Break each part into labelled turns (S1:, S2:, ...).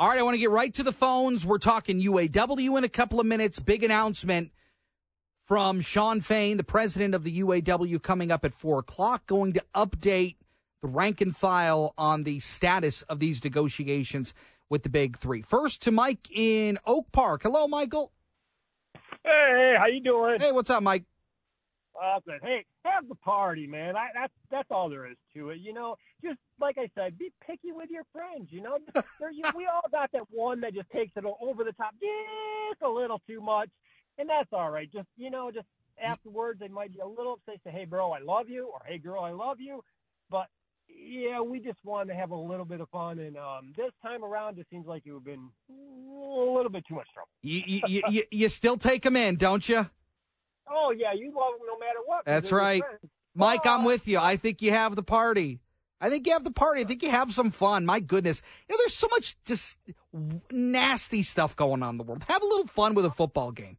S1: All right, I want to get right to the phones. We're talking UAW in a couple of minutes. Big announcement from Shawn Fain, the president of the UAW, coming up at four o'clock, going to update the rank and file on the status of these negotiations with the big three. First to Mike in Oak Park. Hello, Michael.
S2: Hey, how you doing?
S1: Hey, what's up, Mike?
S2: Awesome. Hey, have the party, man. I, that's that's all there is to it. You know, just like I said, be picky with your friends. You know, you, we all got that one that just takes it over the top, just a little too much, and that's all right. Just you know, just afterwards they might be a little upset, say, "Hey, bro, I love you," or "Hey, girl, I love you," but yeah, we just wanted to have a little bit of fun, and um, this time around, it seems like you've been a little bit too much trouble.
S1: You you, you, you still take them in, don't you?
S2: Oh yeah, you love them what.
S1: That's right, Mike. I'm with you. I think you have the party. I think you have the party. I think you have some fun. My goodness, you know, there's so much just nasty stuff going on in the world. Have a little fun with a football game.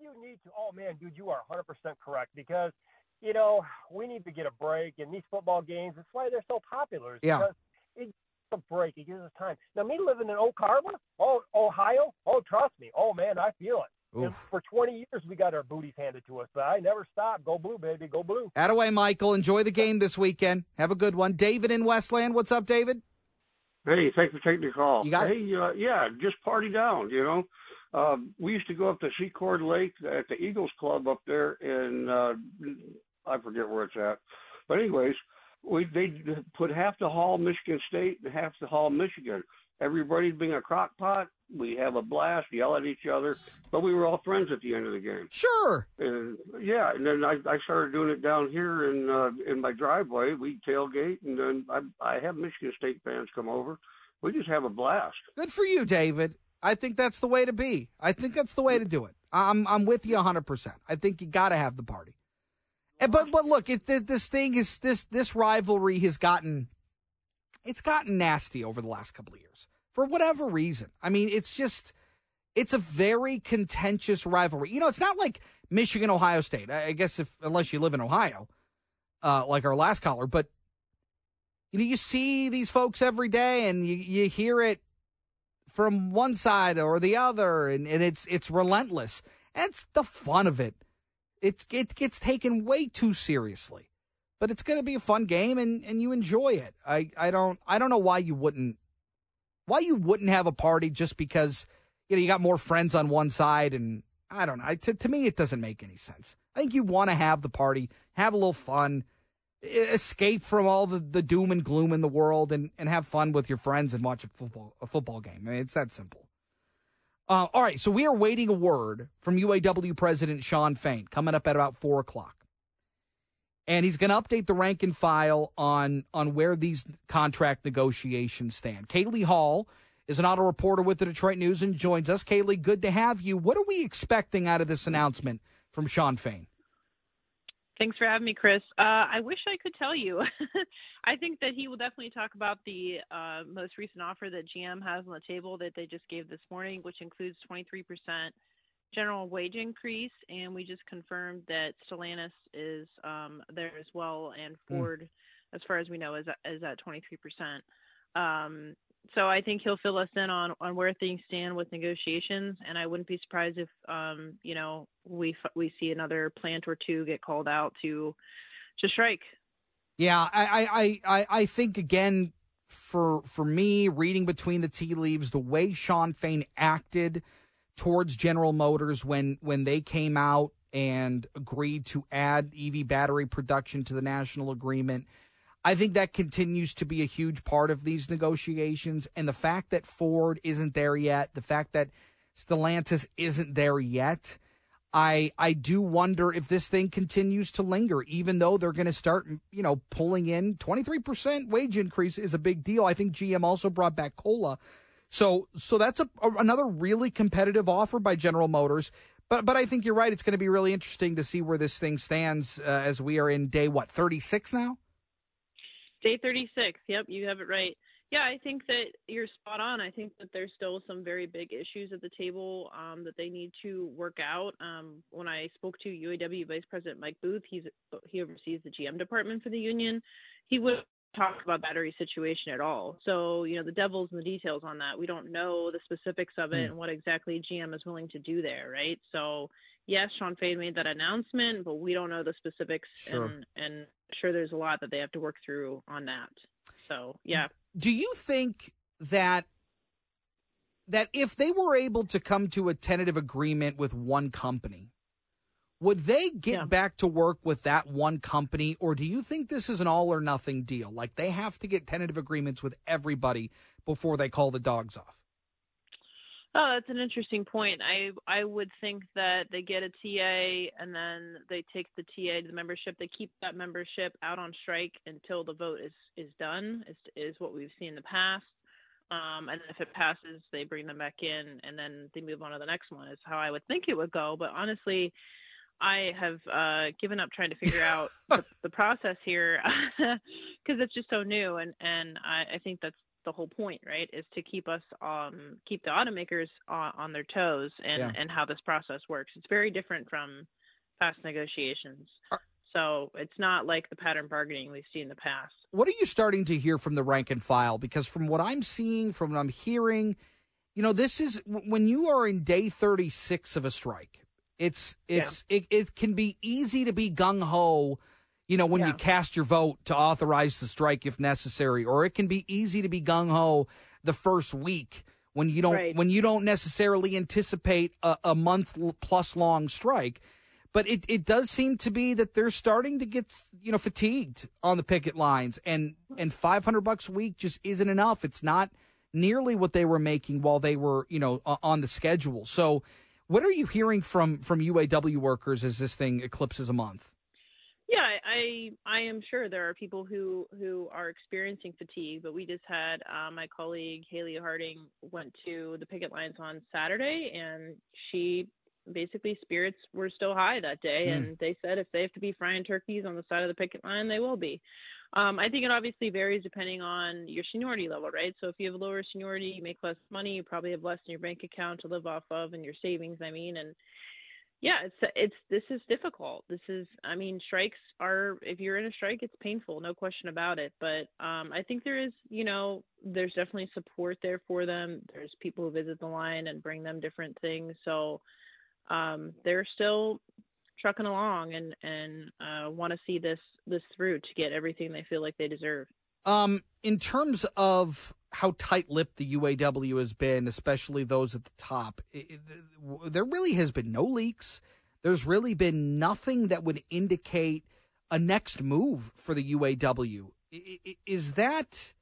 S2: You need to. Oh man, dude, you are 100 percent correct because you know, we need to get a break. And these football games, that's why they're so popular.
S1: Yeah.
S2: It gives us a break. It gives us time. Now, me living in Oak Harbor, oh, Ohio, oh, trust me. Oh, man, I feel it. And for 20 years, we got our booties handed to us, but I never stop. Go blue, baby. Go blue.
S1: Attaway, Michael. Enjoy the game this weekend. Have a good one. David in Westland. What's up, David?
S3: Hey, thanks for taking the call.
S1: You got
S3: hey, uh, yeah, just party down, you know. Uh, we used to go up to Secord Lake at the Eagles Club up there in uh, I forget where it's at. But anyways, we they put half the hall Michigan State and half the hall Michigan. Everybody's being a crock pot. We have a blast, yell at each other, but we were all friends at the end of the game.
S1: Sure.
S3: And yeah, and then I, I started doing it down here in uh, in my driveway. We tailgate, and then I, I have Michigan State fans come over. We just have a blast.
S1: Good for you, David. I think that's the way to be. I think that's the way to do it. I'm I'm with you 100%. I think you got to have the party. And, but but look, it, this thing is this this rivalry has gotten it's gotten nasty over the last couple of years for whatever reason. I mean, it's just it's a very contentious rivalry. You know, it's not like Michigan Ohio State. I guess if unless you live in Ohio, uh, like our last caller, but you know, you see these folks every day, and you you hear it from one side or the other, and, and it's it's relentless. That's the fun of it. It, it gets taken way too seriously. But it's going to be a fun game and, and you enjoy it. I, I don't I don't know why you wouldn't why you wouldn't have a party just because you know you got more friends on one side and I don't know. To, to me it doesn't make any sense. I think you want to have the party, have a little fun, escape from all the, the doom and gloom in the world and, and have fun with your friends and watch a football a football game. I mean, it's that simple. Uh, all right, so we are waiting a word from UAW President Shawn Fain coming up at about four o'clock, and he's going to update the rank and file on on where these contract negotiations stand. Kalea Hall is an auto reporter with the Detroit News and joins us. Kalea, good to have you. What are we expecting out of this announcement from Shawn Fain?
S4: Thanks for having me, Chris. Uh, I wish I could tell you. I think that he will definitely talk about the uh, most recent offer that GM has on the table that they just gave this morning, which includes 23% general wage increase, and we just confirmed that Stellantis is um, there as well, and hmm. Ford, mm. as far as we know, is is at 23%. Um, so I think he'll fill us in on on where things stand with negotiations, and I wouldn't be surprised if um, you know we we see another plant or two get called out to to strike.
S1: Yeah, I I I I think again for for me reading between the tea leaves, the way Shawn Fain acted towards General Motors when when they came out and agreed to add EV battery production to the national agreement I think that continues to be a huge part of these negotiations. And the fact that Ford isn't there yet, the fact that Stellantis isn't there yet, I I do wonder if this thing continues to linger, even though they're going to start, you know, pulling in 23% wage increase is a big deal. I think GM also brought back COLA. So so that's a, another really competitive offer by General Motors. But but I think you're right. It's going to be really interesting to see where this thing stands uh, as we are in day what 36 now.
S4: Day 36. Yep, you have it right. Yeah, I think that you're spot on. I think that there's still some very big issues at the table um, that they need to work out. Um, when I spoke to UAW Vice President Mike Booth, he's he oversees the GM department for the union. He would talk about battery situation at all. So, you know, the devil's in the details on that. We don't know the specifics of it
S1: Mm.
S4: and what exactly GM is willing to do there, right? So, yes, Shawn Fain made that announcement, but we don't know the specifics
S1: Sure.
S4: and and sure there's a lot that they have to work through on that. So, yeah.
S1: Do you think that that if they were able to come to a tentative agreement with one company, would they get
S4: Yeah.
S1: back to work with that one company, or do you think this is an all or nothing deal? Like they have to get tentative agreements with everybody before they call the dogs off.
S4: Oh, that's an interesting point. I I would think that they get a TA and then they take the TA to the membership. They keep that membership out on strike until the vote is is done. Is is what we've seen in the past. Um, and if it passes, they bring them back in, and then they move on to the next one. Is how I would think it would go. But honestly, I have uh, given up trying to figure out the, the process here because it's just so new, and and I, I think that's the whole point, right? Is to keep us um keep the automakers on, on their toes and
S1: Yeah.
S4: and how this process works. It's very different from past negotiations.
S1: Are-
S4: So it's not like the pattern bargaining we've seen in the past.
S1: What are you starting to hear from the rank and file? Because from what I'm seeing, from what I'm hearing, you know, this is when you are in day 36 of a strike. It's it's it, it can be easy to be gung ho, you know, when you cast your vote to authorize the strike if necessary, or it can be easy to be gung ho the first week when you don't
S4: Right.
S1: when you don't necessarily anticipate a, a month plus long strike. But it, it does seem to be that they're starting to get you know fatigued on the picket lines, and and five hundred bucks a week just isn't enough. It's not nearly what they were making while they were you know on the schedule. So, what are you hearing from from UAW workers as this thing eclipses a month?
S4: Yeah, I I am sure there are people who who are experiencing fatigue, but we just had uh, my colleague Hayley Harding went to the picket lines on Saturday, and she basically spirits were still high that day,
S1: Mm.
S4: and they said if they have to be frying turkeys on the side of the picket line, they will be. Um, I think it obviously varies depending on your seniority level, right? So if you have lower seniority, you make less money, you probably have less in your bank account to live off of, and your savings. I mean, and yeah, it's it's this is difficult. This is I mean, strikes are if you're in a strike, it's painful, no question about it. But um I think there is, you know, there's definitely support there for them. There's people who visit the line and bring them different things. So um they're still trucking along and and uh want to see this this through to get everything they feel like they deserve.
S1: Um, in terms of how tight-lipped the UAW has been, especially those at the top, it, it, there really has been no leaks. There's really been nothing that would indicate a next move for the UAW. Is that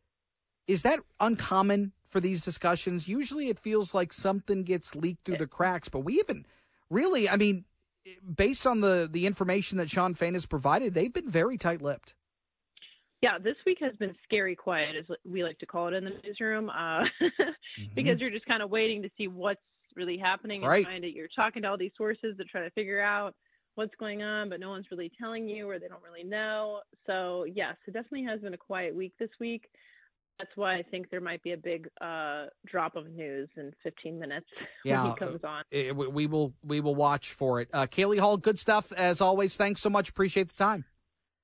S1: is that uncommon for these discussions? Usually, it feels like something gets leaked through the cracks, but we haven't really. I mean, based on the the information that Shawn Fain has provided, they've been very tight-lipped.
S4: Yeah, this week has been scary quiet, as we like to call it in the newsroom, uh, because you're just kind of waiting to see what's really happening and
S1: Right.
S4: to. You're talking to all these sources to try to figure out what's going on, but no one's really telling you, or they don't really know. So yes, it definitely has been a quiet week this week. That's why I think there might be a big uh, drop of news in 15 minutes
S1: Yeah,
S4: when he comes on.
S1: Eh, we we will we will watch for it. Uh, Kalea Hall, good stuff as always. Thanks so much. Appreciate the time.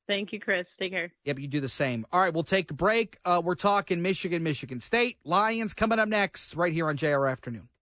S4: Thank you, Chris. Take care.
S1: Yep, you do the same. All right, we'll take a break. Uh, we're talking Michigan, Michigan State Lions coming up next, right here on JR Afternoon.